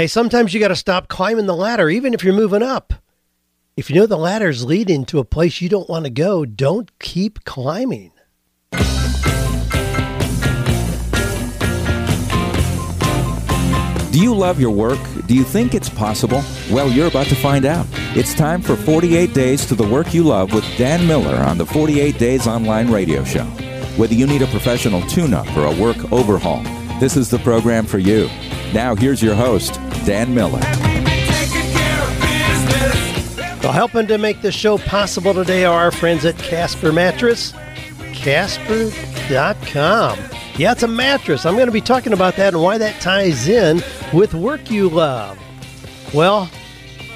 Hey, sometimes you got to stop climbing the ladder, even if you're moving up. If you know the ladder's leading to a place you don't want to go, don't keep climbing. Do you love your work? Do you think it's possible? Well, you're about to find out. It's time for 48 Days to the Work You Love with Dan Miller on the 48 Days Online Radio Show. Whether you need a professional tune up or a work overhaul, this is the program for you. Now, here's your host, Dan Miller. Well, helping to make this show possible today are our friends at Casper Mattress, Casper.com. Yeah, it's a mattress. I'm going to be talking about that and why that ties in with work you love. Well,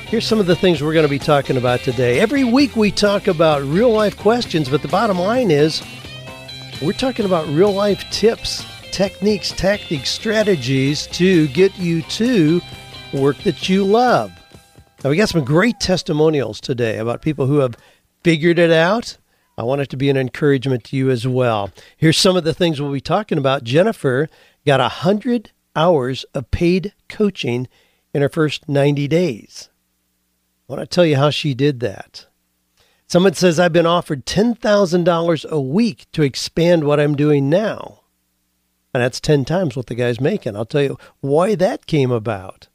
here's some of the things we're going to be talking about today. Every week we talk about real life questions, but the bottom line is we're talking about real life tips, techniques, tactics, strategies to get you to work that you love. Now, we got some great testimonials today about people who have figured it out I want it to be an encouragement to you as well. Here's some of the things we'll be talking about. Jennifer got 100 hours of paid coaching in her first 90 days. I want to tell you how she did that. Someone says, I've been offered $10,000 a week to expand what I'm doing now. And that's 10 times what the guy's making. I'll tell you why that came about.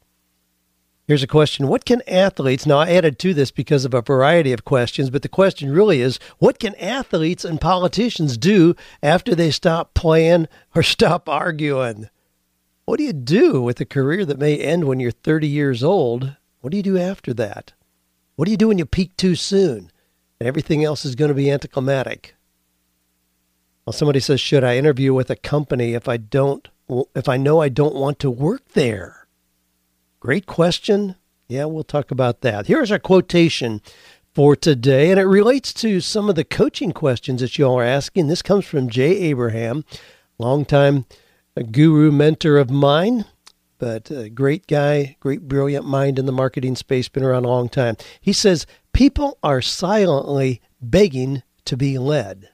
Here's a question What can athletes, now I added to this because of a variety of questions, but the question really is what can athletes and politicians do after they stop playing or stop arguing? What do you do with a career that may end when you're 30 years old? What do you do after that? What do you do when you peak too soon and everything else is going to be anticlimactic? Well, somebody says, should I interview with a company if I don't, if I know I don't want to work there? Great question. Yeah, we'll talk about that. Here's our quotation for today, and it relates to some of the coaching questions that you all are asking. This comes from Jay Abraham, longtime guru mentor of mine, but a great guy, great brilliant mind in the marketing space, been around a long time. He says, People are silently begging to be led.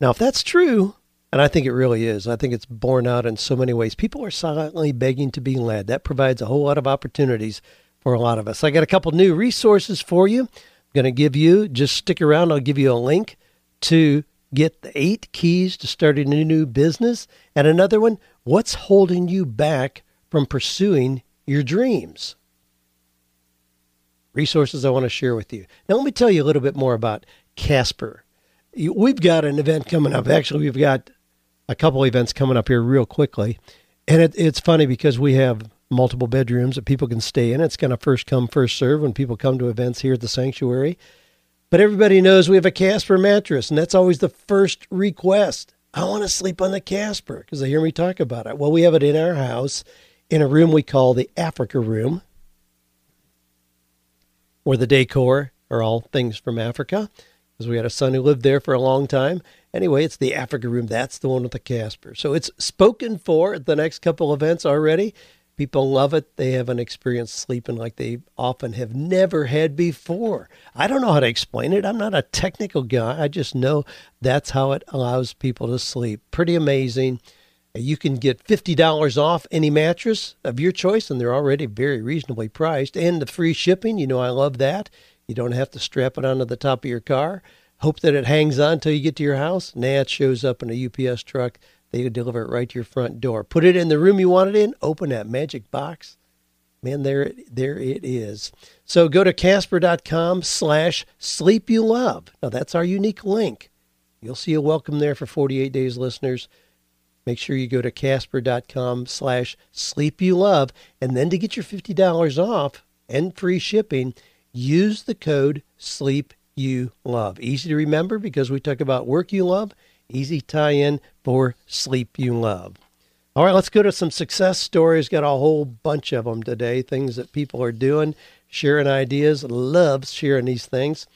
Now, if that's true, and I think it really is. I think it's borne out in so many ways. People are silently begging to be led. That provides a whole lot of opportunities for a lot of us. I got a couple new resources for you. I'm going to give you, just stick around, I'll give you a link to get the eight keys to starting a new business. And another one, what's holding you back from pursuing your dreams? Resources I want to share with you. Now, let me tell you a little bit more about Casper. We've got an event coming up. Actually, we've got a couple events coming up here real quickly. And it, it's funny because we have multiple bedrooms that people can stay in. It's kind of first come, first serve when people come to events here at the sanctuary. But everybody knows we have a Casper mattress, and that's always the first request. I want to sleep on the Casper because they hear me talk about it. Well, we have it in our house in a room we call the Africa room, where the decor are all things from Africa because we had a son who lived there for a long time. Anyway, it's the Africa room. That's the one with the Casper. So it's spoken for at the next couple events already. People love it. They have an experience sleeping like they often have never had before. I don't know how to explain it. I'm not a technical guy. I just know that's how it allows people to sleep. Pretty amazing. You can get $50 off any mattress of your choice, and they're already very reasonably priced. And the free shipping, you know, I love that. You don't have to strap it onto the top of your car. Hope that it hangs on until you get to your house. Nah, it shows up in a UPS truck. They deliver it right to your front door. Put it in the room you want it in. Open that magic box. Man, there, there it is. So go to Casper.com slash sleep you love. Now that's our unique link. You'll see a welcome there for 48 days listeners. Make sure you go to Casper.com slash sleep you love. And then to get your $50 off and free shipping, use the code SLEEP you love. Easy to remember because we talk about work you love, easy tie in for sleep you love. All right, let's go to some success stories. Got a whole bunch of them today, things that people are doing, sharing ideas. Loves sharing these things.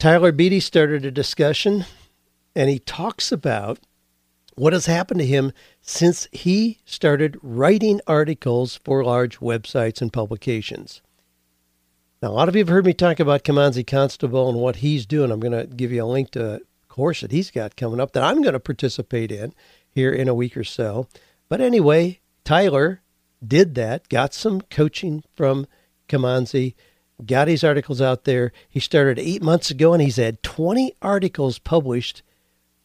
Tyler Beatty started a discussion and he talks about what has happened to him since he started writing articles for large websites and publications. Now, a lot of you have heard me talk about Kimanzi Constable and what he's doing. I'm going to give you a link to a course that he's got coming up that I'm going to participate in here in a week or so. But anyway, Tyler did that, got some coaching from Kimanzi, got his articles out there. He started eight months ago, and he's had 20 articles published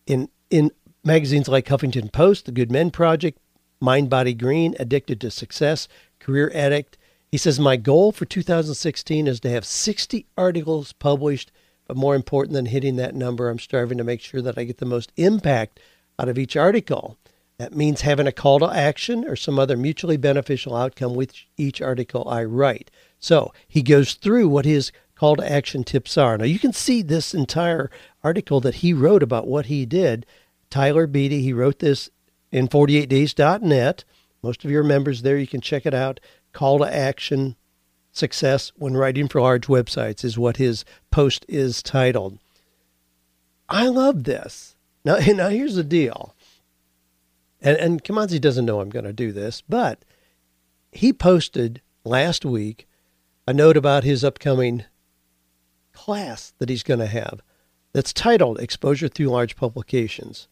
in in magazines like Huffington Post, The Good Men Project, Mind Body Green, Addicted to Success, Career Addict. He says, My goal for 2016 is to have 60 articles published, but more important than hitting that number, I'm striving to make sure that I get the most impact out of each article. That means having a call to action or some other mutually beneficial outcome with each article I write. So he goes through what his call to action tips are. Now you can see this entire article that he wrote about what he did. Tyler Beatty, he wrote this in 48days.net. Most of your members there, you can check it out. Call to action success when writing for large websites is what his post is titled. I love this. Now, now here's the deal. And, and doesn't know I'm going to do this, but he posted last week a note about his upcoming class that he's going to have that's titled Exposure Through Large Publications.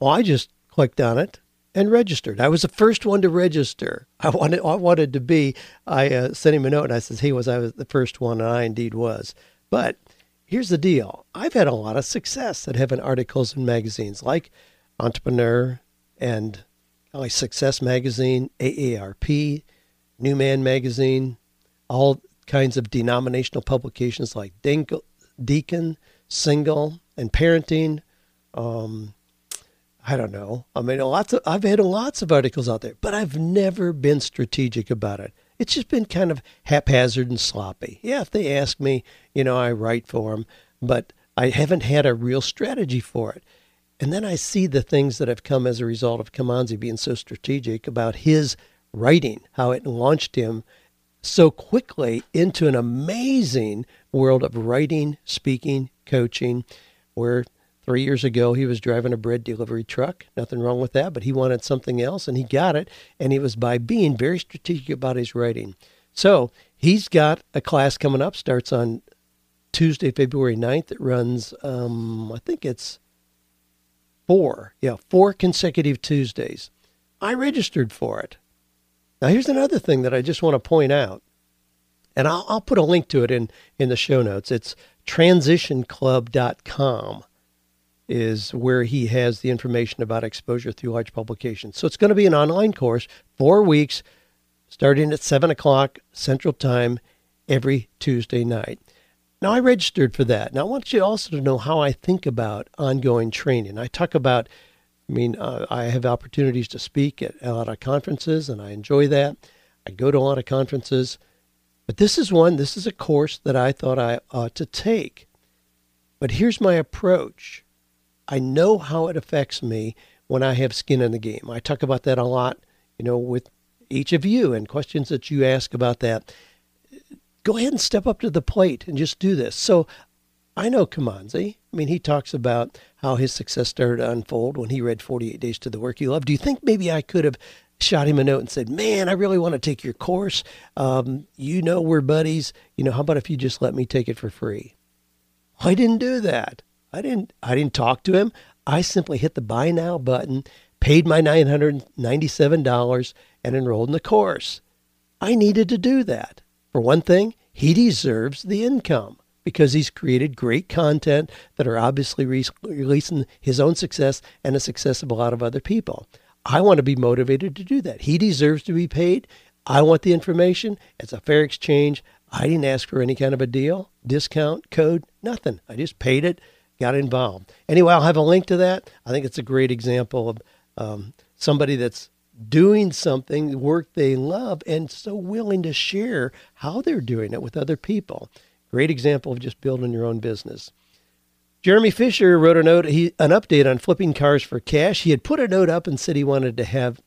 Well, I just clicked on it and registered. I was the first one to register. I wanted, I wanted to be. I uh, sent him a note and I says "He was I was the first one," and I indeed was. But here's the deal: I've had a lot of success at having articles in magazines like Entrepreneur and like Success Magazine, AARP, New Man Magazine, all kinds of denominational publications like Deacon, Single, and Parenting. Um, I don't know. I mean, lots of I've had lots of articles out there, but I've never been strategic about it. It's just been kind of haphazard and sloppy. Yeah, if they ask me, you know, I write for them, but I haven't had a real strategy for it. And then I see the things that have come as a result of Kimanzi being so strategic about his writing, how it launched him so quickly into an amazing world of writing, speaking, coaching, where three years ago he was driving a bread delivery truck. Nothing wrong with that, but he wanted something else and he got it. And it was by being very strategic about his writing. So he's got a class coming up, starts on Tuesday, February 9th. It runs, um, I think it's four, yeah, four consecutive Tuesdays. I registered for it. Now, here's another thing that I just want to point out, and I'll, I'll put a link to it in, in the show notes. It's transitionclub.com is where he has the information about exposure through large publications. So it's going to be an online course, four weeks, starting at 7 o'clock Central Time every Tuesday night. Now, I registered for that. Now, I want you also to know how I think about ongoing training. I talk about I mean, uh, I have opportunities to speak at a lot of conferences, and I enjoy that. I go to a lot of conferences, but this is one, this is a course that I thought I ought to take. But here's my approach I know how it affects me when I have skin in the game. I talk about that a lot, you know, with each of you and questions that you ask about that. Go ahead and step up to the plate and just do this. So I know Kimanzi. I mean, he talks about how his success started to unfold when he read 48 Days to the Work You Love. Do you think maybe I could have shot him a note and said, Man, I really want to take your course. Um, you know, we're buddies. You know, how about if you just let me take it for free? I didn't do that. I didn't I didn't talk to him. I simply hit the buy now button, paid my $997 and enrolled in the course. I needed to do that. For one thing, he deserves the income because he's created great content that are obviously re- releasing his own success and the success of a lot of other people. I want to be motivated to do that. He deserves to be paid. I want the information. It's a fair exchange. I didn't ask for any kind of a deal, discount, code, nothing. I just paid it, got involved. Anyway, I'll have a link to that. I think it's a great example of um, somebody that's doing something, work they love, and so willing to share how they're doing it with other people. Great example of just building your own business. Jeremy Fisher wrote a note, he, an update on flipping cars for cash. He had put a note up and said he wanted to have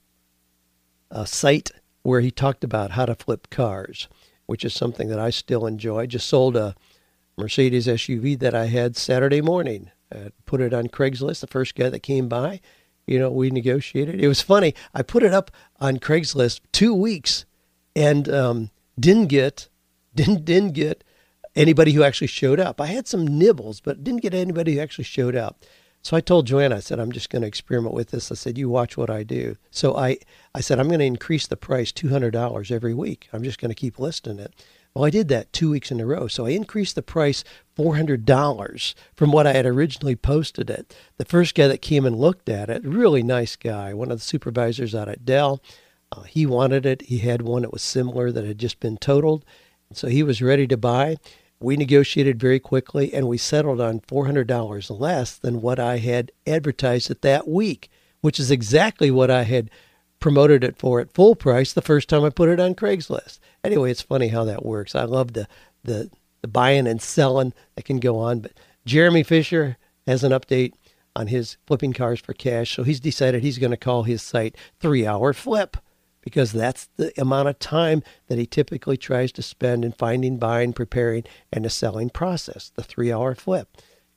a site where he talked about how to flip cars, which is something that I still enjoy. Just sold a Mercedes SUV that I had Saturday morning. I put it on Craigslist. The first guy that came by, you know, we negotiated. It was funny. I put it up on Craigslist two weeks and um, didn't get didn't didn't get anybody who actually showed up. I had some nibbles, but didn't get anybody who actually showed up. So I told Joanna, I said, I'm just going to experiment with this. I said, you watch what I do. So I, I said, I'm going to increase the price $200 every week. I'm just going to keep listing it. Well, I did that two weeks in a row. So I increased the price $400 from what I had originally posted it. The first guy that came and looked at it, really nice guy, one of the supervisors out at Dell, uh, he wanted it. He had one that was similar that had just been totaled. So he was ready to buy. We negotiated very quickly and we settled on $400 less than what I had advertised it that week, which is exactly what I had promoted it for at full price the first time I put it on Craigslist. Anyway, it's funny how that works. I love the the, the buying and selling that can go on. But Jeremy Fisher has an update on his flipping cars for cash. So he's decided he's going to call his site Three Hour Flip because that's the amount of time that he typically tries to spend in finding, buying, preparing, and the selling process. The Three Hour Flip.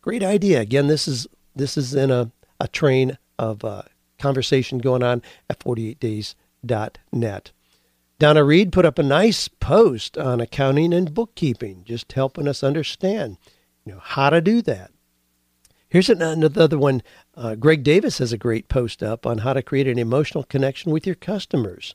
Great idea. Again, this is this is in a, a train of uh, conversation going on at 48days.net. Donna Reed put up a nice post on accounting and bookkeeping, just helping us understand, you know, how to do that. Here's another one. Uh, Greg Davis has a great post up on how to create an emotional connection with your customers.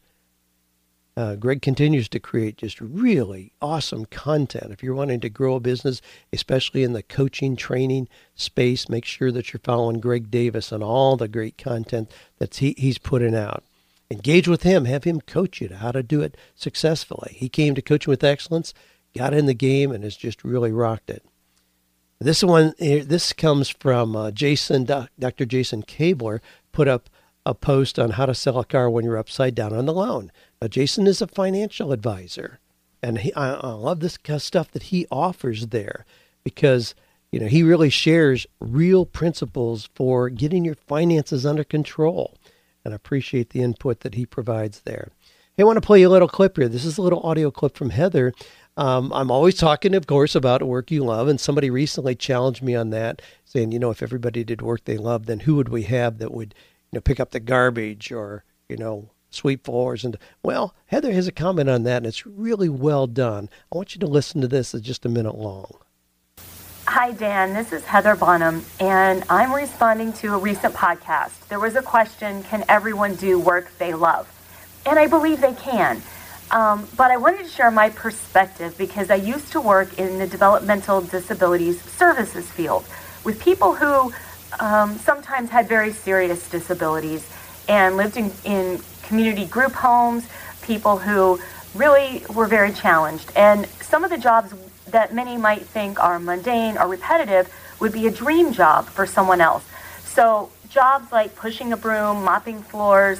Uh, Greg continues to create just really awesome content. If you're wanting to grow a business, especially in the coaching training space, make sure that you're following Greg Davis and all the great content that he, he's putting out. Engage with him, have him coach you to how to do it successfully. He came to Coaching with Excellence, got in the game, and has just really rocked it. This one, eh, this comes from uh, Jason, Dr. Jason Kabler, put up a post on how to sell a car when you're upside down on the loan. Now, Jason is a financial advisor, and he, I, I love this kind of stuff that he offers there because you know he really shares real principles for getting your finances under control, and I appreciate the input that he provides there. Hey, I want to play you a little clip here. This is a little audio clip from Heather. Um, I'm always talking, of course, about work you love, and somebody recently challenged me on that, saying, you know, if everybody did work they love, then who would we have that would you know, pick up the garbage or, you know, sweep floors. And well, Heather has a comment on that, and it's really well done. I want you to listen to this. It's just a minute long. Hi, Dan. This is Heather Bonham, and I'm responding to a recent podcast. There was a question Can everyone do work they love? And I believe they can. Um, but I wanted to share my perspective because I used to work in the developmental disabilities services field with people who um, sometimes had very serious disabilities and lived in, in community group homes, people who really were very challenged. And some of the jobs that many might think are mundane or repetitive would be a dream job for someone else. So, jobs like pushing a broom, mopping floors,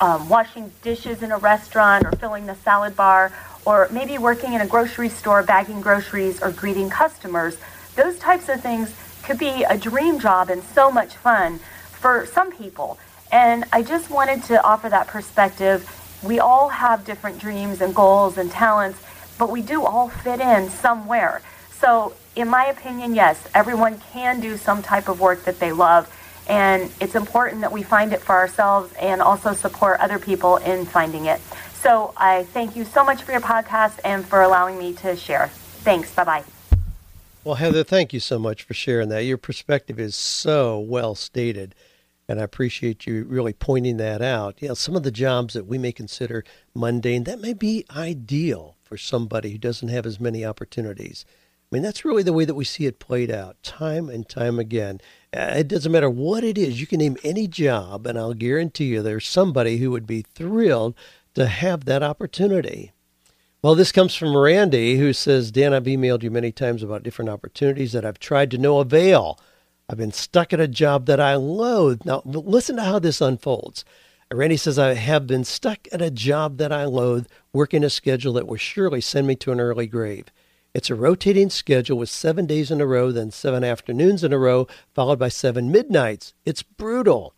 um, washing dishes in a restaurant, or filling the salad bar, or maybe working in a grocery store, bagging groceries, or greeting customers, those types of things could be a dream job and so much fun for some people. And I just wanted to offer that perspective. We all have different dreams and goals and talents, but we do all fit in somewhere. So, in my opinion, yes, everyone can do some type of work that they love. And it's important that we find it for ourselves and also support other people in finding it. So, I thank you so much for your podcast and for allowing me to share. Thanks. Bye bye. Well, Heather, thank you so much for sharing that. Your perspective is so well stated, and I appreciate you really pointing that out. You know, some of the jobs that we may consider mundane, that may be ideal for somebody who doesn't have as many opportunities. I mean, that's really the way that we see it played out time and time again. Uh, it doesn't matter what it is. You can name any job, and I'll guarantee you there's somebody who would be thrilled to have that opportunity. Well, this comes from Randy, who says, Dan, I've emailed you many times about different opportunities that I've tried to no avail. I've been stuck at a job that I loathe. Now, listen to how this unfolds. Randy says, I have been stuck at a job that I loathe, working a schedule that will surely send me to an early grave. It's a rotating schedule with seven days in a row, then seven afternoons in a row, followed by seven midnights. It's brutal.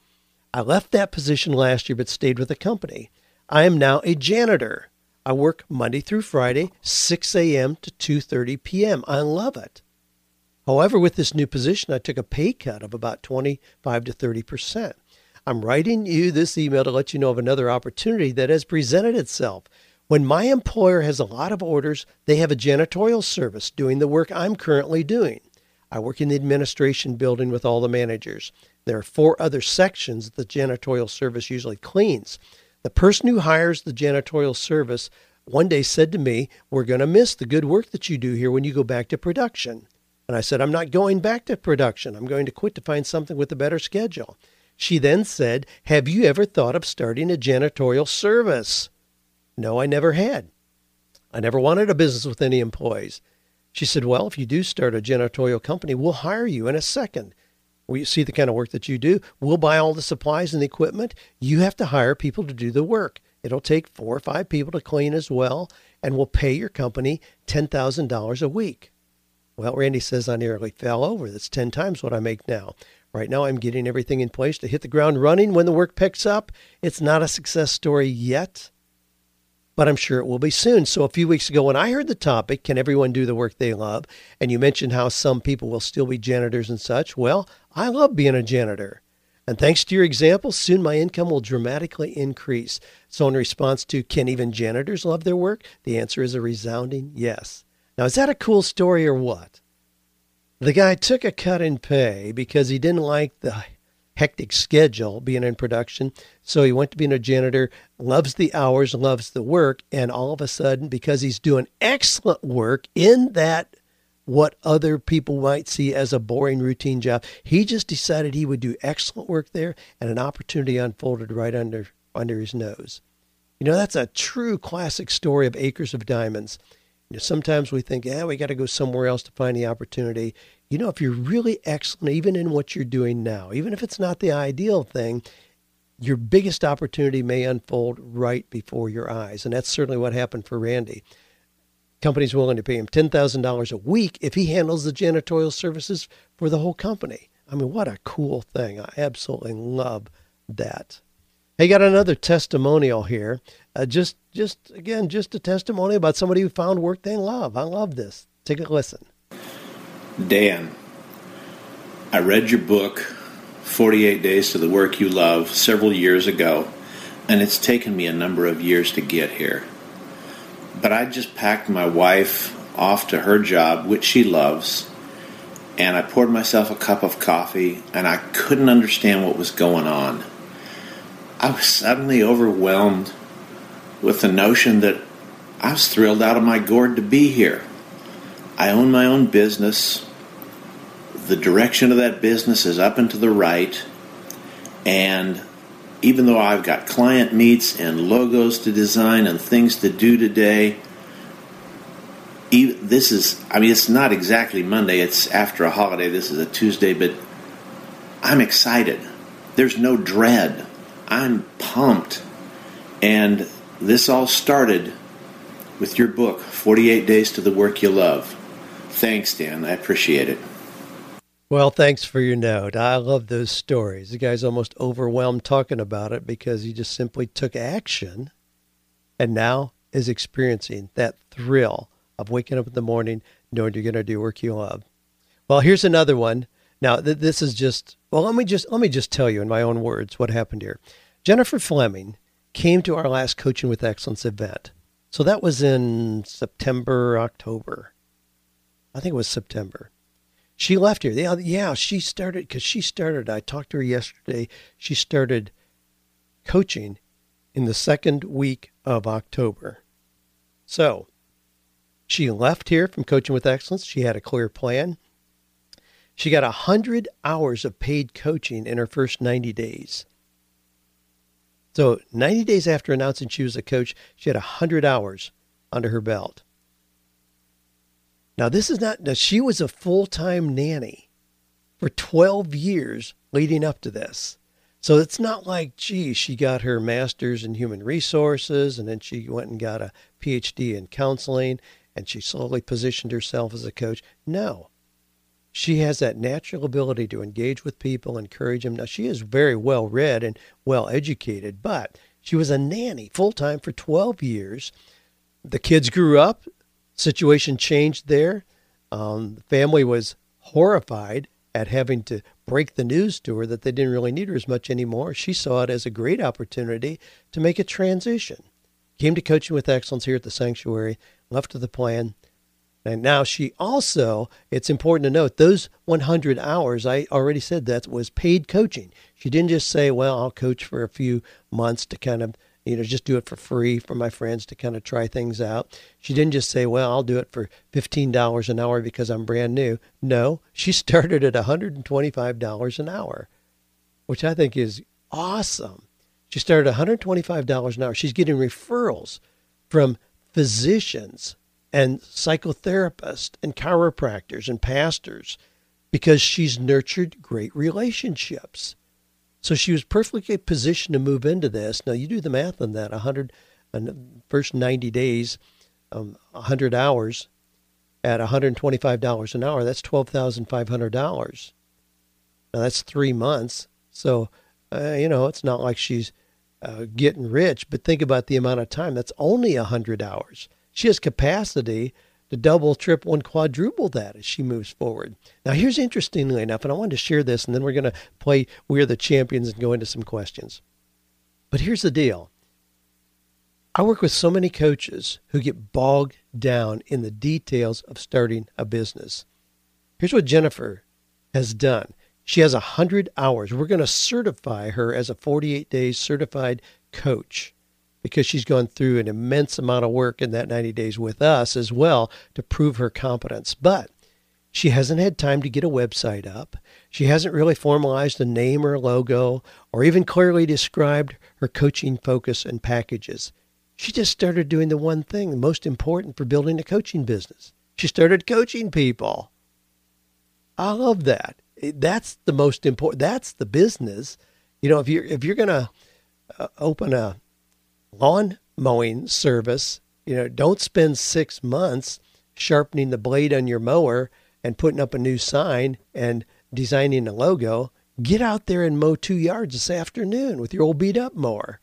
I left that position last year but stayed with the company. I am now a janitor. I work Monday through Friday, 6 a.m. to 2:30 p.m. I love it. However, with this new position, I took a pay cut of about 25 to 30 percent. I'm writing you this email to let you know of another opportunity that has presented itself. When my employer has a lot of orders, they have a janitorial service doing the work I'm currently doing. I work in the administration building with all the managers. There are four other sections the janitorial service usually cleans. The person who hires the janitorial service one day said to me, We're going to miss the good work that you do here when you go back to production. And I said, I'm not going back to production. I'm going to quit to find something with a better schedule. She then said, Have you ever thought of starting a janitorial service? No, I never had. I never wanted a business with any employees. She said, Well, if you do start a janitorial company, we'll hire you in a second. We see the kind of work that you do. We'll buy all the supplies and the equipment. You have to hire people to do the work. It'll take four or five people to clean as well, and we'll pay your company $10,000 a week. Well, Randy says I nearly fell over. That's 10 times what I make now. Right now, I'm getting everything in place to hit the ground running when the work picks up. It's not a success story yet, but I'm sure it will be soon. So, a few weeks ago, when I heard the topic, Can Everyone Do the Work They Love? and you mentioned how some people will still be janitors and such, well, I love being a janitor. And thanks to your example, soon my income will dramatically increase. So, in response to Can even janitors love their work? The answer is a resounding yes. Now, is that a cool story or what? The guy took a cut in pay because he didn't like the hectic schedule being in production. So he went to being a janitor, loves the hours, loves the work, and all of a sudden, because he's doing excellent work in that what other people might see as a boring routine job, he just decided he would do excellent work there, and an opportunity unfolded right under under his nose. You know, that's a true classic story of acres of diamonds. Sometimes we think, yeah, we got to go somewhere else to find the opportunity you know, if you're really excellent, even in what you're doing now, even if it's not the ideal thing, your biggest opportunity may unfold right before your eyes. And that's certainly what happened for Randy. Company's willing to pay him $10,000 a week if he handles the janitorial services for the whole company. I mean, what a cool thing. I absolutely love that. Hey, got another testimonial here. Uh, just, just again, just a testimony about somebody who found work they love. I love this. Take a listen. Dan, I read your book, 48 Days to the Work You Love, several years ago, and it's taken me a number of years to get here. But I just packed my wife off to her job, which she loves, and I poured myself a cup of coffee, and I couldn't understand what was going on. I was suddenly overwhelmed with the notion that I was thrilled out of my gourd to be here. I own my own business the direction of that business is up and to the right. And even though I've got client meets and logos to design and things to do today, this is, I mean, it's not exactly Monday, it's after a holiday. This is a Tuesday, but I'm excited. There's no dread. I'm pumped. And this all started with your book, 48 Days to the Work You Love. Thanks, Dan. I appreciate it. Well, thanks for your note. I love those stories. The guy's almost overwhelmed talking about it because he just simply took action and now is experiencing that thrill of waking up in the morning knowing you're going to do work you love. Well, here's another one. Now, th- this is just well, let me just let me just tell you in my own words what happened here. Jennifer Fleming came to our last Coaching with Excellence event. So that was in September, October. I think it was September. She left here. Yeah, she started because she started. I talked to her yesterday. She started coaching in the second week of October. So she left here from Coaching with Excellence. She had a clear plan. She got 100 hours of paid coaching in her first 90 days. So, 90 days after announcing she was a coach, she had 100 hours under her belt. Now, this is not, now she was a full time nanny for 12 years leading up to this. So it's not like, gee, she got her master's in human resources and then she went and got a PhD in counseling and she slowly positioned herself as a coach. No. She has that natural ability to engage with people, encourage them. Now, she is very well read and well educated, but she was a nanny full time for 12 years. The kids grew up, situation changed there. Um, the family was horrified at having to break the news to her that they didn't really need her as much anymore. She saw it as a great opportunity to make a transition. Came to coaching with excellence here at the sanctuary, left to the plan, And now she also, it's important to note, those 100 hours, I already said that was paid coaching. She didn't just say, well, I'll coach for a few months to kind of, you know, just do it for free for my friends to kind of try things out. She didn't just say, well, I'll do it for $15 an hour because I'm brand new. No, she started at $125 an hour, which I think is awesome. She started $125 an hour. She's getting referrals from physicians and psychotherapists and chiropractors and pastors because she's nurtured great relationships. So she was perfectly positioned to move into this. Now you do the math on that: 100, first 90 days, um, 100 hours at $125 an hour. That's $12,500. Now that's three months. So uh, you know it's not like she's uh, getting rich, but think about the amount of time. That's only 100 hours. She has capacity to double, triple, and quadruple that as she moves forward. Now, here's interestingly enough, and I wanted to share this, and then we're going to play We Are the Champions and go into some questions. But here's the deal I work with so many coaches who get bogged down in the details of starting a business. Here's what Jennifer has done. She has 100 hours. We're going to certify her as a 48 days certified coach because she's gone through an immense amount of work in that 90 days with us as well to prove her competence. But she hasn't had time to get a website up. She hasn't really formalized a name or a logo or even clearly described her coaching focus and packages. She just started doing the one thing, most important for building a coaching business. She started coaching people. I love that. That's the most important. That's the business. You know, if you're if you're to uh, open a lawn mowing service, you know, don't spend six months sharpening the blade on your mower and putting up a new sign and designing a logo. Get out there and mow two yards this afternoon with your old beat up mower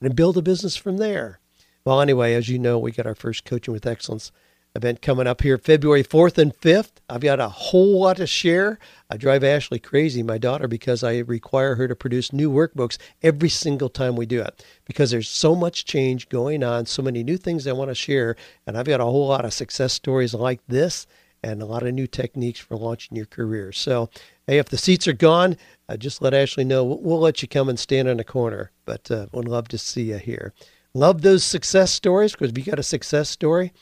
and build a business from there. Well, anyway, as you know, we got our first Coaching with Excellence event coming up here February 4th and 5th. I've got a whole lot to share. I drive Ashley crazy, my daughter, because I require her to produce new workbooks every single time we do it because there's so much change going on, so many new things I want to share. And I've got a whole lot of success stories like this and a lot of new techniques for launching your career. So, hey, if the seats are gone, uh, just let Ashley know. We'll, we'll, let you come and stand in a corner, but uh, would love to see you here. Love those success stories because if you got a success story,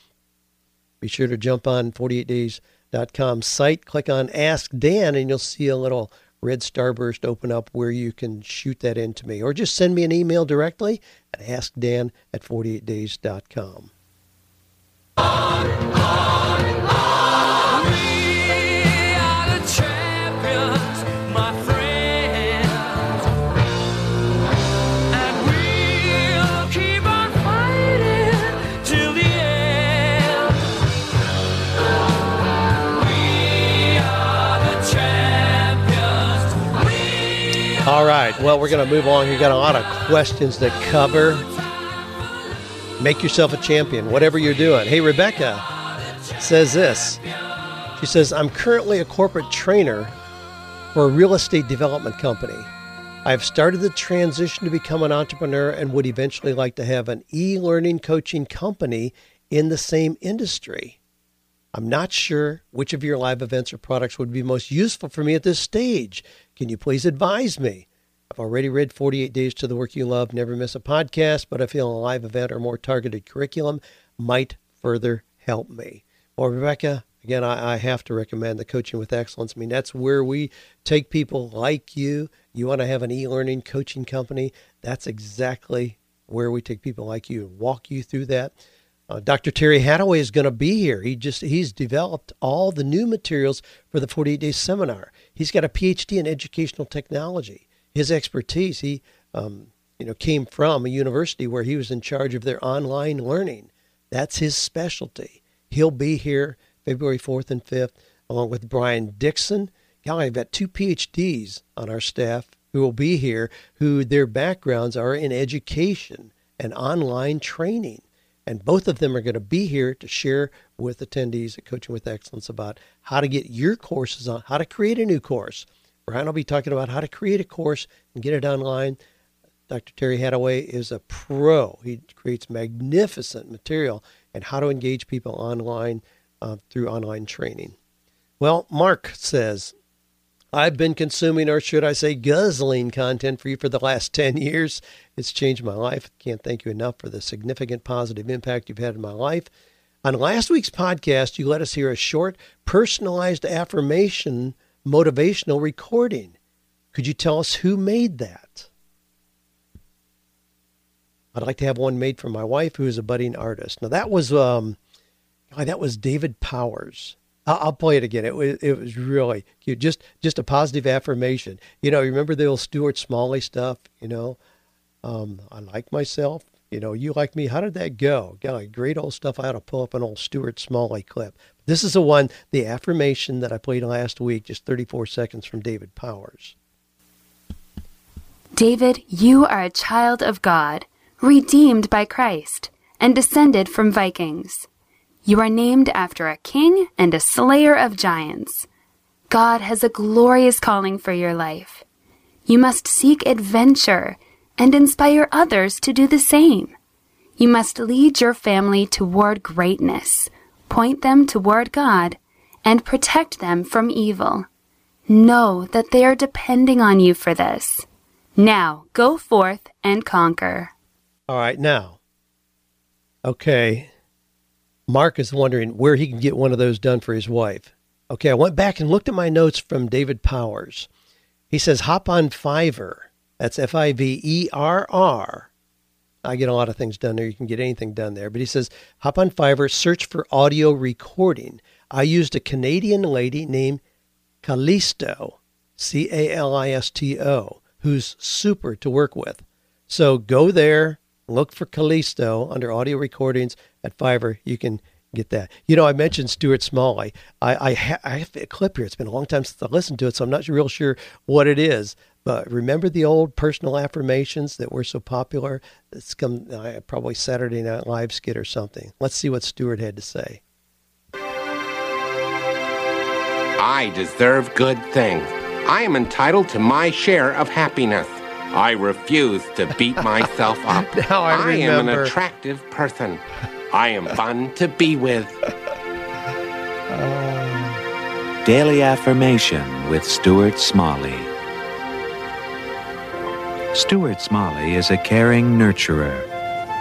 be sure to jump on 48days.com site, click on Ask Dan, and you'll see a little red starburst open up where you can shoot that into me. Or just send me an email directly at askdan at 48days.com. All right. Well, we're going to move on. You've got a lot of questions to cover. Make yourself a champion, whatever you're doing. Hey, Rebecca says this. She says, I'm currently a corporate trainer for a real estate development company. I've started the transition to become an entrepreneur and would eventually like to have an e learning coaching company in the same industry. I'm not sure which of your live events or products would be most useful for me at this stage. Can you please advise me? I've already read 48 Days to the Work You Love, never miss a podcast, but I feel a live event or more targeted curriculum might further help me. Well, Rebecca, again, I, I, have to recommend the Coaching with Excellence. I mean, that's where we take people like you. You want to have an e learning coaching company? That's exactly where we take people like you and walk you through that. Uh, Dr. Terry Hadaway is going to be here. He just he's developed all the new materials for the 48 day seminar. He's got a PhD in educational technology. His expertise, he um, you know, came from a university where he was in charge of their online learning. That's his specialty. He'll be here February 4th and 5th, along with Brian Dixon. Golly, I've got two PhDs on our staff who will be here, who their backgrounds are in education and online training. And both of them are going to be here to share with attendees at Coaching with Excellence about how to get your courses on, how to create a new course. Brian will be talking about how to create a course and get it online. Dr. Terry Hadaway is a pro. He creates magnificent material and how to engage people online uh, through online training. Well, Mark says, I've been consuming, or should I say, guzzling content for you for the last 10 years. It's changed my life. Can't thank you enough for the significant positive impact you've had in my life. On last week's podcast, you let us hear a short, personalized affirmation motivational recording. Could you tell us who made that? I'd like to have one made for my wife, who is a budding artist. Now that was um, that was David Powers. I'll, play it again. It was it was really cute. Just just a positive affirmation. You know, remember the old Stuart Smalley stuff. You know, um, I like myself. You know, you like me. How did that go? Got great old stuff. I ought to pull up an old Stuart Smalley clip. This is the one, the affirmation that I played last week, just 34 seconds from David Powers. David, you are a child of God, redeemed by Christ, and descended from Vikings. You are named after a king and a slayer of giants. God has a glorious calling for your life. You must seek adventure and inspire others to do the same. You must lead your family toward greatness, point them toward God, and protect them from evil. Know that they are depending on you for this. Now go forth and conquer. All right, now. Okay. Mark is wondering where he can get one of those done for his wife. Okay, I went back and looked at my notes from David Powers. He says hop on Fiverr that's F I V E R R. I get a lot of things done there. You can get anything done there. But he says, hop on Fiverr, search for audio recording. I used a Canadian lady named Calisto, C A L I S T O, who's super to work with. So go there, look for Calisto under audio recordings at Fiverr. You can get that. You know, I mentioned Stuart Smalley. I I, ha- I have a clip here. It's been a long time since I listened to it, so I'm not real sure what it is. But remember the old personal affirmations that were so popular? It's come uh, probably Saturday Night Live skit or something. Let's see what Stuart had to say. I deserve good things. I am entitled to my share of happiness. I refuse to beat myself up. now I, I am an attractive person. I am fun to be with. Daily Affirmation with Stuart Smalley. Stuart Smalley is a caring nurturer,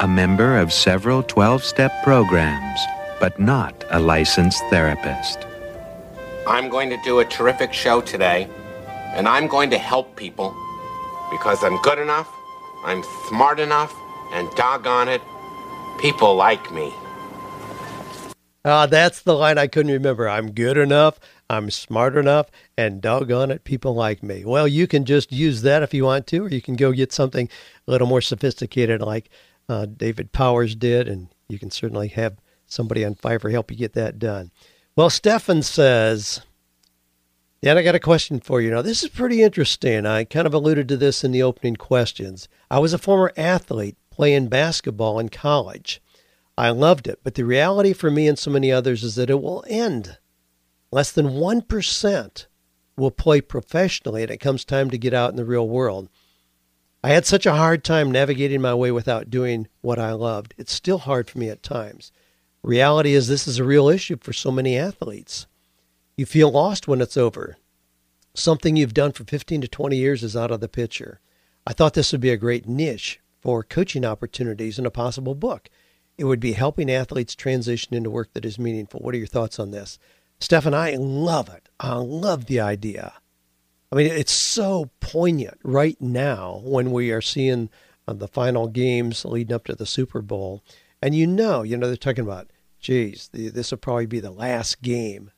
a member of several 12 step programs, but not a licensed therapist. I'm going to do a terrific show today, and I'm going to help people because I'm good enough, I'm smart enough, and doggone it, people like me. Ah, that's the line I couldn't remember. I'm good enough, I'm smart enough, and doggone it, people like me. Well, you can just use that if you want to, or you can go get something a little more sophisticated like uh, David Powers did, and you can certainly have somebody on Fiverr help you get that done. Well, Stefan says, Dan, I got a question for you. Now, this is pretty interesting. I kind of alluded to this in the opening questions. I was a former athlete playing basketball in college. I loved it, but the reality for me and so many others is that it will end. Less than 1% will play professionally and it comes time to get out in the real world. I had such a hard time navigating my way without doing what I loved. It's still hard for me at times. Reality is, this is a real issue for so many athletes. You feel lost when it's over. Something you've done for 15 to 20 years is out of the picture. I thought this would be a great niche for coaching opportunities and a possible book. It would be helping athletes transition into work that is meaningful. What are your thoughts on this? Stefan, I love it. I love the idea. I mean, it's so poignant right now when we are seeing uh, the final games leading up to the Super Bowl. And you know, you know, they're talking about, geez, this will probably be the last game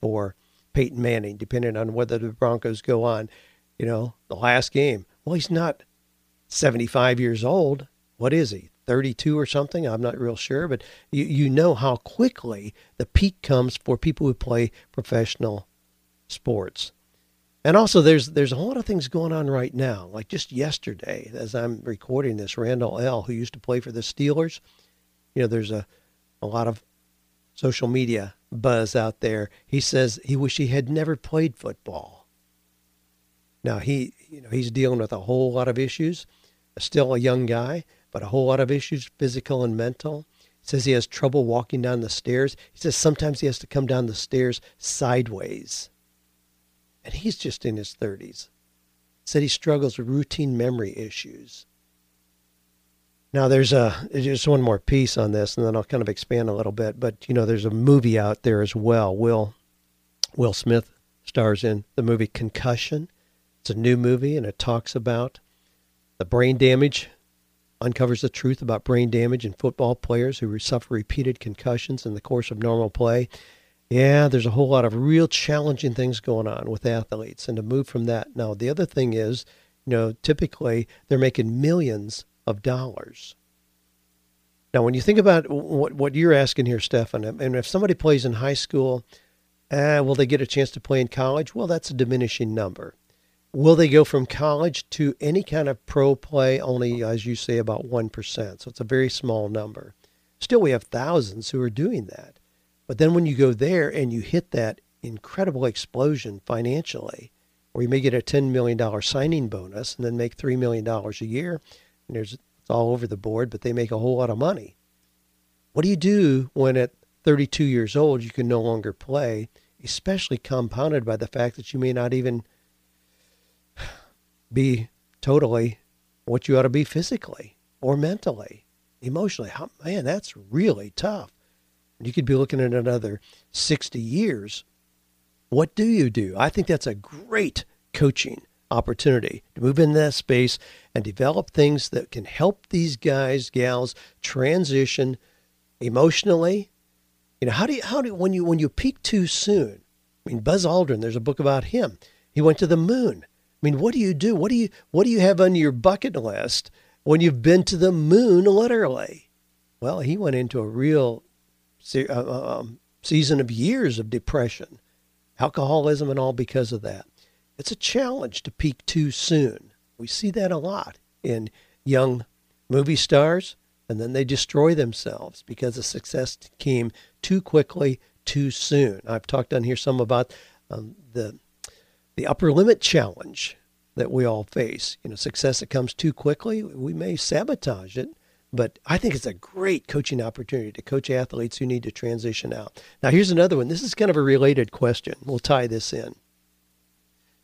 for Peyton Manning, depending on whether the Broncos go on. You know, the last game. Well, he's not 75 years old. What is he? 32 or something. I'm not real sure, but you, you know how quickly the peak comes for people who play professional sports. And also, there's there's a lot of things going on right now. Like just yesterday, as I'm recording this, Randle El, who used to play for the Steelers, you know, there's a a lot of social media buzz out there. He says he wish he had never played football. Now he, you know, he's dealing with a whole lot of issues. Still a young guy, but a whole lot of issues, physical and mental. says he has trouble walking down the stairs. He says sometimes he has to come down the stairs sideways. And he's just in his 30s. Said he struggles with routine memory issues. Now there's a just one more piece on this, and then I'll kind of expand a little bit. But you know, there's a movie out there as well. Will Will Smith stars in the movie Concussion. It's a new movie, and it talks about the brain damage, uncovers the truth about brain damage in football players who suffer repeated concussions in the course of normal play. Yeah, there's a whole lot of real challenging things going on with athletes, and to move from that. Now, the other thing is, you know, typically they're making millions of dollars. Now, when you think about what what you're asking here, Stefan, and if somebody plays in high school, uh, will they get a chance to play in college? Well, that's a diminishing number. Will they go from college to any kind of pro play? Only, as you say, about 1%. So it's a very small number. Still, we have thousands who are doing that. But then when you go there and you hit that incredible explosion financially, where you may get a $10 million signing bonus and then make $3 million a year, and there's it's all over the board, but they make a whole lot of money. What do you do when at 32 years old you can no longer play, especially compounded by the fact that you may not even be totally what you ought to be physically or mentally, emotionally. How, man, that's really tough. You could be looking at another 60 years. What do you do? I think that's a great coaching opportunity to move in that space and develop things that can help these guys, gals transition emotionally. You know, how do you, how do when you when you peak too soon? I mean, Buzz Aldrin, there's a book about him. He went to the moon. I mean, what do you do? What do you what do you have on your bucket list when you've been to the moon, literally? Well, he went into a real uh, uh, um, season of years of depression, alcoholism, and all because of that. It's a challenge to peak too soon. We see that a lot in young movie stars, and then they destroy themselves because the success came too quickly, too soon. I've talked on here some about um, the the upper limit challenge that we all face. You know, success that comes too quickly, we may sabotage it. But I think it's a great coaching opportunity to coach athletes who need to transition out. Now, here's another one. This is kind of a related question. We'll tie this in.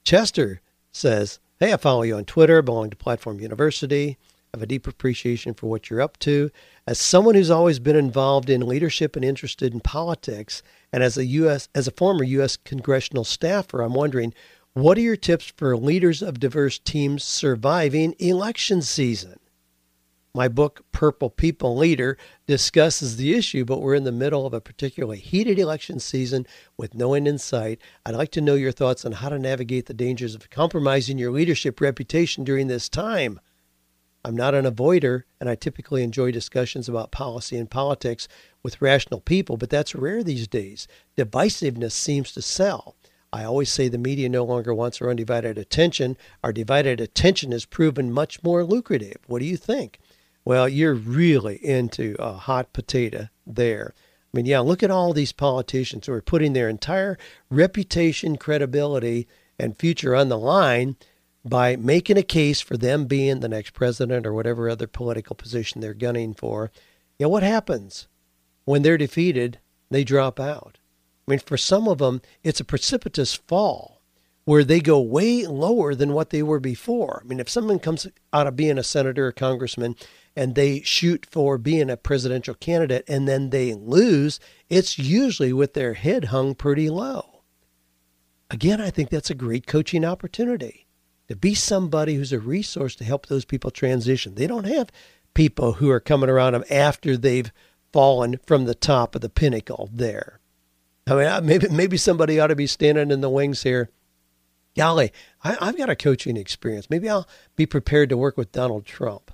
Chester says, Hey, I follow you on Twitter, belong to Platform University. I have a deep appreciation for what you're up to. As someone who's always been involved in leadership and interested in politics, and as a US as a former US congressional staffer, I'm wondering what are your tips for leaders of diverse teams surviving election season? My book, Purple People Leader, discusses the issue, but we're in the middle of a particularly heated election season with no end in sight. I'd like to know your thoughts on how to navigate the dangers of compromising your leadership reputation during this time. I'm not an avoider, and I typically enjoy discussions about policy and politics with rational people, but that's rare these days. Divisiveness seems to sell. I always say the media no longer wants our undivided attention. Our divided attention has proven much more lucrative. What do you think? Well, you're really into a hot potato there. I mean, yeah, look at all these politicians who are putting their entire reputation, credibility, and future on the line by making a case for them being the next president or whatever other political position they're gunning for. Yeah, what happens when they're defeated? They drop out. I mean, for some of them, it's a precipitous fall where they go way lower than what they were before. I mean, if someone comes out of being a senator or congressman and they shoot for being a presidential candidate and then they lose, it's usually with their head hung pretty low. Again, I think that's a great coaching opportunity to be somebody who's a resource to help those people transition. They don't have people who are coming around them after they've fallen from the top of the pinnacle there. I mean, maybe maybe somebody ought to be standing in the wings here. Golly, I, have got a coaching experience. Maybe I'll be prepared to work with Donald Trump.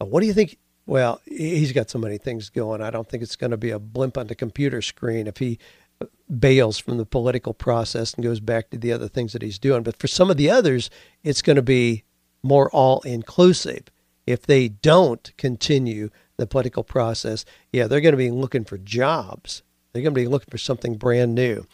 Uh, what do you think? Well, he's got so many things going. I don't think it's going to be a blimp on the computer screen if he uh, bails from the political process and goes back to the other things that he's doing. But for some of the others, it's going to be more all inclusive. If they don't continue the political process, yeah, they're going to be looking for jobs they're going to be looking for something brand new.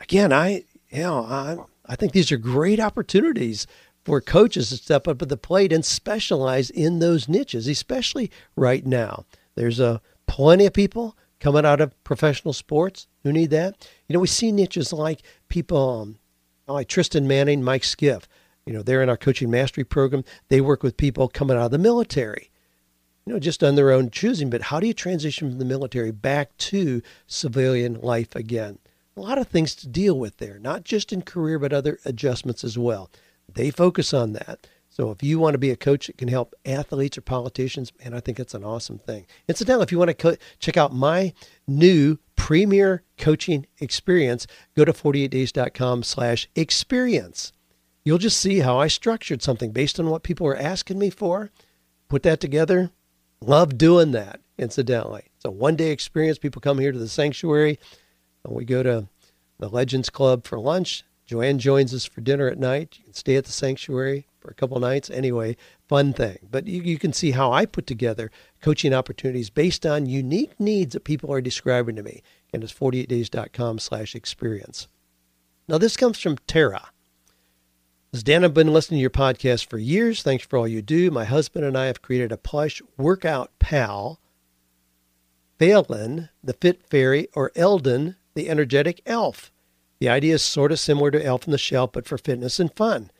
Again, I you know I I think these are great opportunities for coaches to step up at the plate and specialize in those niches, especially right now. There's a plenty of people coming out of professional sports who need that. You know, we see niches like people um, like Tristan Manning, Mike Skiff. You know, they're in our coaching mastery program. They work with people coming out of the military, you know, just on their own choosing. But how do you transition from the military back to civilian life again? A lot of things to deal with there, not just in career, but other adjustments as well. They focus on that. So if you want to be a coach that can help athletes or politicians, man, I think that's an awesome thing. Incidentally, if you want to co- check out my new premier coaching experience, go to 48days.com slash experience. You'll just see how I structured something based on what people were asking me for. Put that together. Love doing that, incidentally. It's a one day experience. People come here to the sanctuary. And we go to the Legends Club for lunch. Joanne joins us for dinner at night. You can stay at the sanctuary for a couple nights. Anyway, fun thing. But you, you can see how I put together coaching opportunities based on unique needs that people are describing to me. And it's 48days.com slash experience. Now, this comes from Tara. As Dan, I've been listening to your podcast for years. Thanks for all you do. My husband and I have created a plush workout pal, Phelan, the Fit Fairy, or Eldon, the energetic elf. The idea is sort of similar to Elf in the Shelf, but for fitness and fun.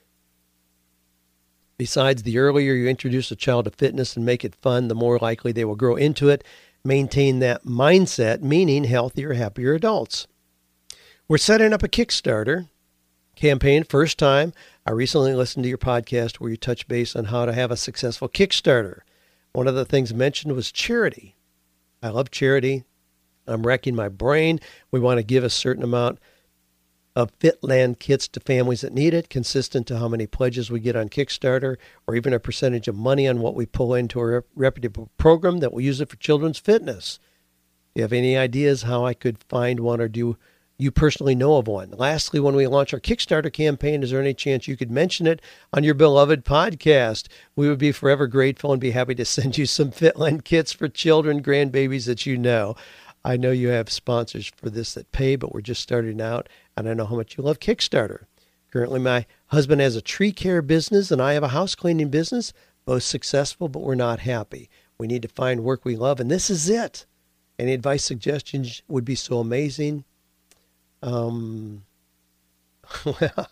Besides, the earlier you introduce a child to fitness and make it fun, the more likely they will grow into it. Maintain that mindset, meaning healthier, happier adults. We're setting up a Kickstarter campaign. First time, I recently listened to your podcast where you touch base on how to have a successful Kickstarter. One of the things mentioned was charity. I love charity. I'm wrecking my brain. We want to give a certain amount of Fitland kits to families that need it, consistent to how many pledges we get on Kickstarter, or even a percentage of money on what we pull into a reputable program that will use it for children's fitness. Do you have any ideas how I could find one, or do you personally know of one? Lastly, when we launch our Kickstarter campaign, is there any chance you could mention it on your beloved podcast? We would be forever grateful and be happy to send you some Fitland kits for children, grandbabies that you know. I know you have sponsors for this that pay, but we're just starting out, and I know how much you love Kickstarter. Currently, my husband has a tree care business, and I have a house cleaning business. Both successful, but we're not happy. We need to find work we love, and this is it. Any advice, suggestions would be so amazing. Um, well,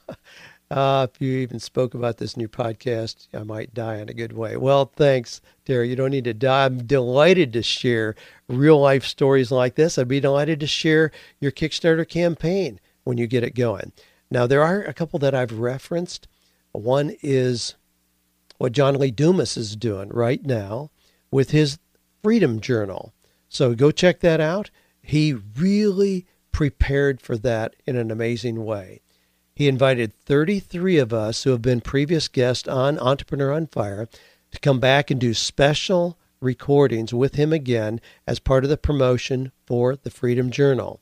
uh, if you even spoke about this new podcast, I might die in a good way. Well, thanks, Terry. You don't need to die. I'm delighted to share real life stories like this. I'd be delighted to share your Kickstarter campaign when you get it going. Now, there are a couple that I've referenced. One is what John Lee Dumas is doing right now with his Freedom Journal. So go check that out. He really prepared for that in an amazing way. He invited 33 of us who have been previous guests on Entrepreneur on Fire to come back and do special recordings with him again as part of the promotion for the Freedom Journal.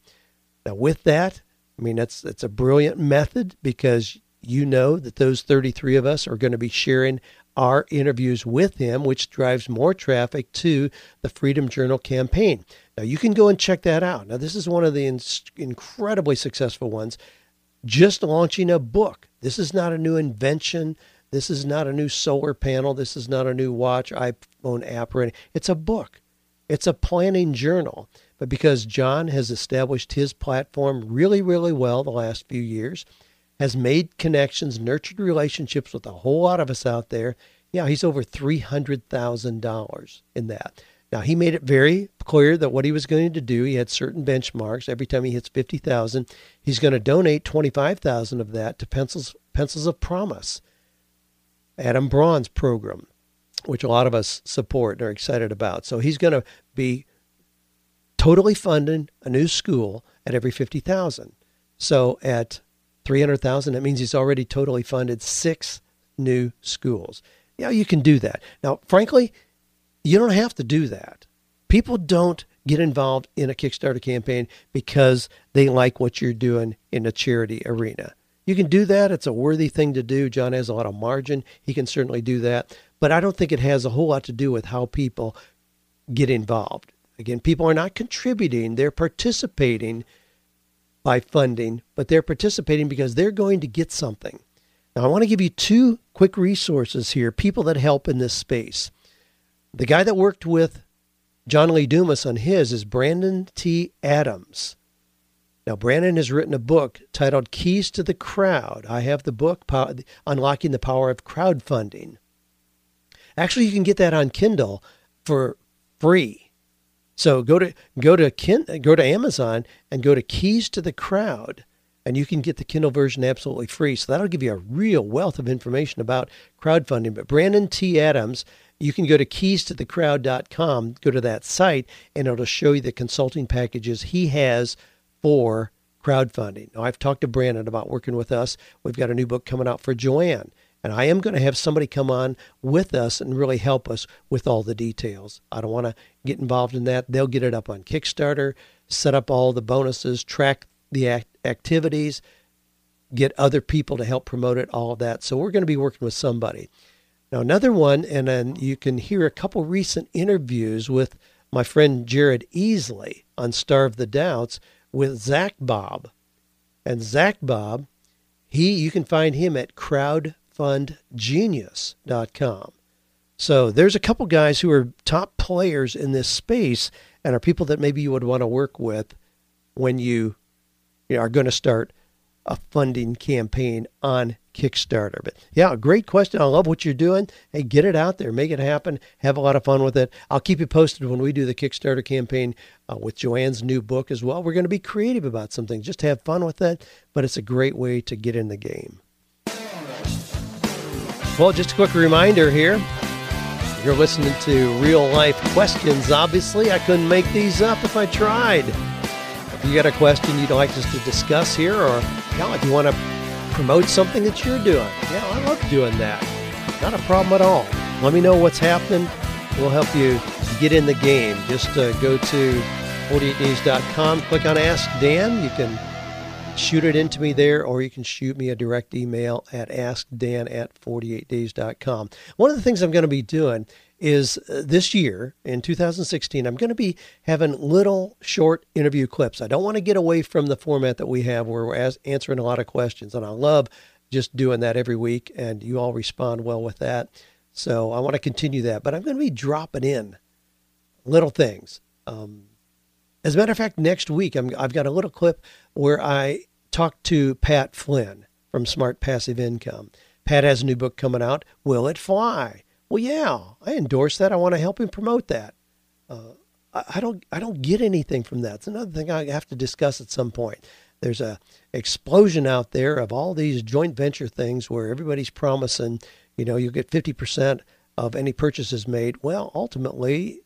Now, with that, I mean, that's, that's a brilliant method because you know that those 33 of us are going to be sharing our interviews with him, which drives more traffic to the Freedom Journal campaign. Now, you can go and check that out. Now, this is one of the in- incredibly successful ones just launching a book. This is not a new invention. This is not a new solar panel. This is not a new watch, iPhone app, or anything. It's a book. It's a planning journal. But because John has established his platform really, really well the last few years, has made connections, nurtured relationships with a whole lot of us out there, yeah, he's over $300,000 in that. Now he made it very clear that what he was going to do, he had certain benchmarks. Every time he hits fifty thousand, he's going to donate twenty five thousand of that to Pencils Pencils of Promise, Adam Braun's program, which a lot of us support and are excited about. So he's going to be totally funding a new school at every fifty thousand. So at three hundred thousand, that means he's already totally funded six new schools. Yeah, you can do that. Now, frankly, you don't have to do that. People don't get involved in a Kickstarter campaign because they like what you're doing in a charity arena. You can do that. It's a worthy thing to do. John has a lot of margin. He can certainly do that. But I don't think it has a whole lot to do with how people get involved. Again, people are not contributing, they're participating by funding, but they're participating because they're going to get something. Now, I want to give you two quick resources here, people that help in this space. The guy that worked with John Lee Dumas on his is Brandon T. Adams. Now, Brandon has written a book titled Keys to the Crowd. I have the book, Unlocking the Power of Crowdfunding. Actually, you can get that on Kindle for free. So go to go to Kin, go to Amazon and go to Keys to the Crowd, and you can get the Kindle version absolutely free. So that'll give you a real wealth of information about crowdfunding. But Brandon T. Adams, you can go to keystothecrowd.com, go to that site, and it'll show you the consulting packages he has for crowdfunding. Now, I've talked to Brandon about working with us. We've got a new book coming out for Joanne. And I am going to have somebody come on with us and really help us with all the details. I don't want to get involved in that. They'll get it up on Kickstarter, set up all the bonuses, track the act- activities, get other people to help promote it, all of that. So we're going to be working with somebody. Now, another one, and then you can hear a couple recent interviews with my friend Jared Easley on Starve the Doubts with Zach Bob. And Zach Bob, he you can find him at Crowd fundgenius.com. So there's a couple guys who are top players in this space and are people that maybe you would want to work with when you, are going to start a funding campaign on Kickstarter. But yeah, great question. I love what you're doing. Hey, get it out there, make it happen, have a lot of fun with it. I'll keep you posted when we do the Kickstarter campaign uh, with Joanne's new book as well. We're going to be creative about some things, just have fun with it, but it's a great way to get in the game. Well, just a quick reminder here. You're listening to real life questions. Obviously, I couldn't make these up if I tried. If you got a question you'd like us to discuss here, or yeah, if you want to promote something that you're doing, yeah, I love doing that. Not a problem at all. Let me know what's happening. We'll help you get in the game. Just uh, go to 48days.com, click on Ask Dan. You can shoot it into me there, or you can shoot me a direct email at askdan at 48days.com. One of the things I'm going to be doing is uh, this year in 2016, I'm going to be having little short interview clips. I don't want to get away from the format that we have where we're as- answering a lot of questions, and I love just doing that every week, and you all respond well with that. So I want to continue that, but I'm going to be dropping in little things. Um, as a matter of fact, next week i have got a little clip where I talked to Pat Flynn from Smart Passive Income. Pat has a new book coming out. Will it fly? Well, yeah, I endorse that. I want to help him promote that. Uh, I, I don't. I don't get anything from that. It's another thing I have to discuss at some point. There's a explosion out there of all these joint venture things where everybody's promising, you know, you get 50% of any purchases made. Well, ultimately,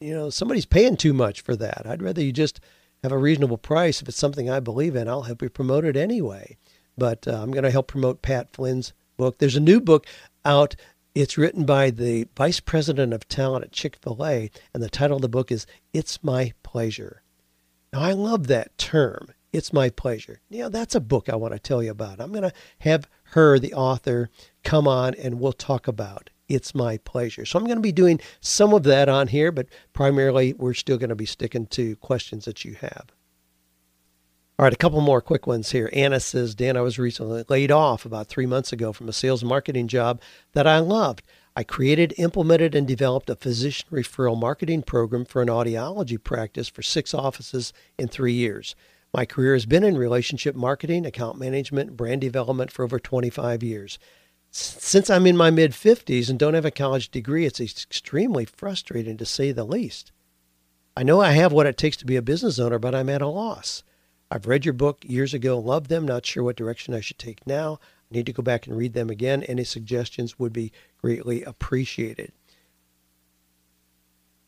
you know, somebody's paying too much for that. I'd rather you just have a reasonable price. If it's something I believe in, I'll help you promote it anyway. But uh, I'm going to help promote Pat Flynn's book. There's a new book out. It's written by the vice president of talent at Chick fil A, and the title of the book is It's My Pleasure. Now, I love that term. It's My Pleasure. You know, that's a book I want to tell you about. I'm going to have her, the author, come on and we'll talk about it's my pleasure. So I'm going to be doing some of that on here, but primarily we're still going to be sticking to questions that you have. All right, a couple more quick ones here. Anna says, Dan, I was recently laid off about three months ago from a sales marketing job that I loved. I created, implemented, and developed a physician referral marketing program for an audiology practice for six offices in three years. My career has been in relationship marketing, account management, brand development for over 25 years since I'm in my mid 50s and don't have a college degree, it's extremely frustrating to say the least. I know I have what it takes to be a business owner, but I'm at a loss. I've read your book years ago, loved them, not sure what direction I should take now. I need to go back and read them again. Any suggestions would be greatly appreciated.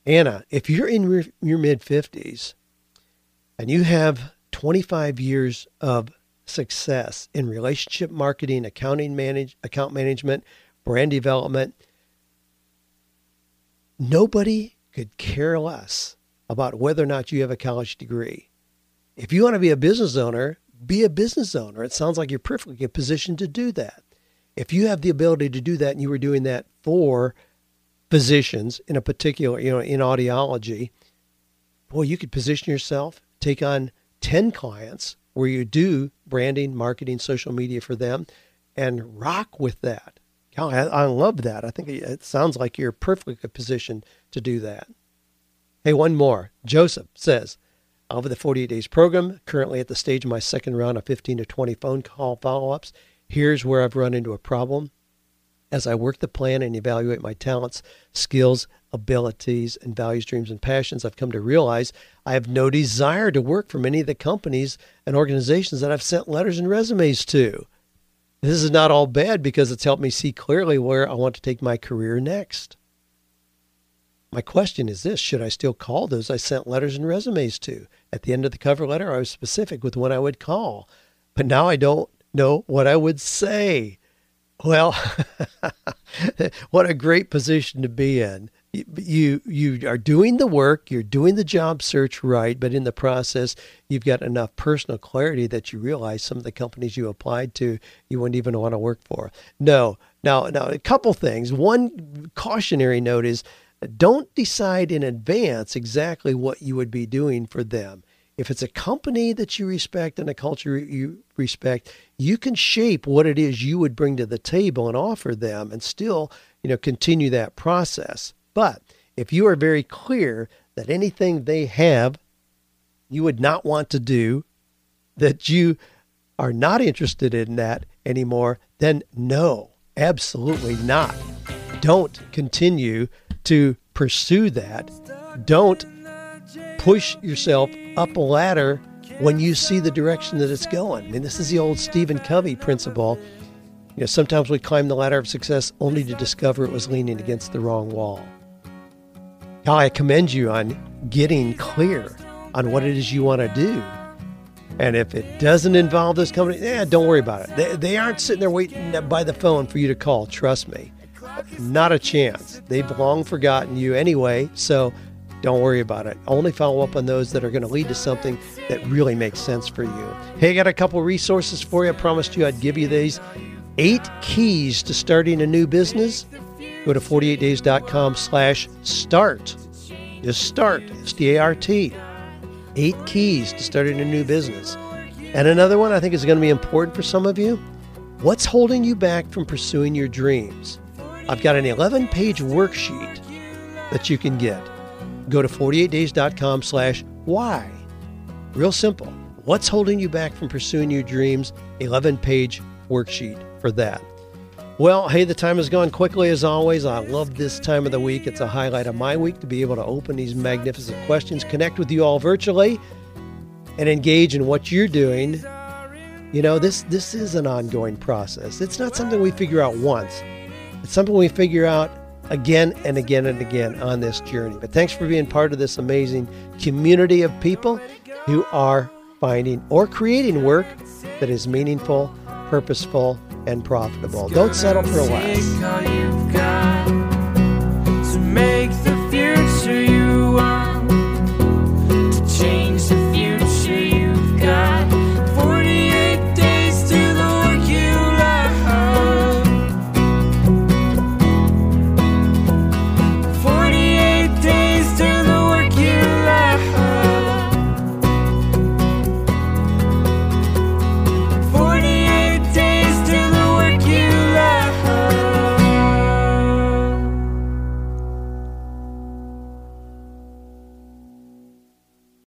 Anna, if you're in your mid 50s and you have 25 years of success in relationship marketing, accounting manage, account management, brand development. Nobody could care less about whether or not you have a college degree. If you want to be a business owner, be a business owner. It sounds like you're perfectly positioned to do that. If you have the ability to do that and you were doing that for physicians in a particular, you know, in audiology, boy, you could position yourself, take on 10 clients where you do branding, marketing, social media for them and rock with that. I, I love that. I think it sounds like you're perfectly positioned to do that. Hey, one more. Joseph says, over the 48 days program, currently at the stage of my second round of 15 to 20 phone call follow ups. Here's where I've run into a problem. As I work the plan and evaluate my talents, skills, abilities, and values, dreams, and passions, I've come to realize I have no desire to work for many of the companies and organizations that I've sent letters and resumes to. This is not all bad because it's helped me see clearly where I want to take my career next. My question is this Should I still call those I sent letters and resumes to? At the end of the cover letter, I was specific with when I would call, but now I don't know what I would say. Well, what a great position to be in. You you are doing the work, you're doing the job search right, but in the process, you've got enough personal clarity that you realize some of the companies you applied to you wouldn't even want to work for. No, now now a couple things. One cautionary note is don't decide in advance exactly what you would be doing for them. If it's a company that you respect and a culture you respect, you can shape what it is you would bring to the table and offer them and still, you know, continue that process. But if you are very clear that anything they have you would not want to do, that you are not interested in that anymore, then no, absolutely not. Don't continue to pursue that. Don't push yourself up a ladder when you see the direction that it's going. I mean, this is the old Stephen Covey principle. You know, sometimes we climb the ladder of success only to discover it was leaning against the wrong wall. Now, I commend you on getting clear on what it is you want to do. And if it doesn't involve this company, eh, don't worry about it. They, they aren't sitting there waiting by the phone for you to call. Trust me. Not a chance. They've long forgotten you anyway, so don't worry about it. Only follow up on those that are going to lead to something that really makes sense for you. Hey, I got a couple resources for you. I promised you I'd give you these. Eight keys to starting a new business. Go to 48days.com slash start. Just start. S-T-A-R-T. Eight keys to starting a new business. And another one I think is going to be important for some of you. What's holding you back from pursuing your dreams? I've got an 11 page worksheet that you can get. Go to 48days.com slash why. Real simple. What's holding you back from pursuing your dreams? 11 page worksheet for that. Well, hey, the time has gone quickly as always. I love this time of the week. It's a highlight of my week to be able to open these magnificent questions, connect with you all virtually, and engage in what you're doing. You know, this this is an ongoing process. It's not something we figure out once. It's something we figure out again and again and again on this journey. But thanks for being part of this amazing community of people who are finding or creating work that is meaningful, purposeful, and profitable. Don't settle for less.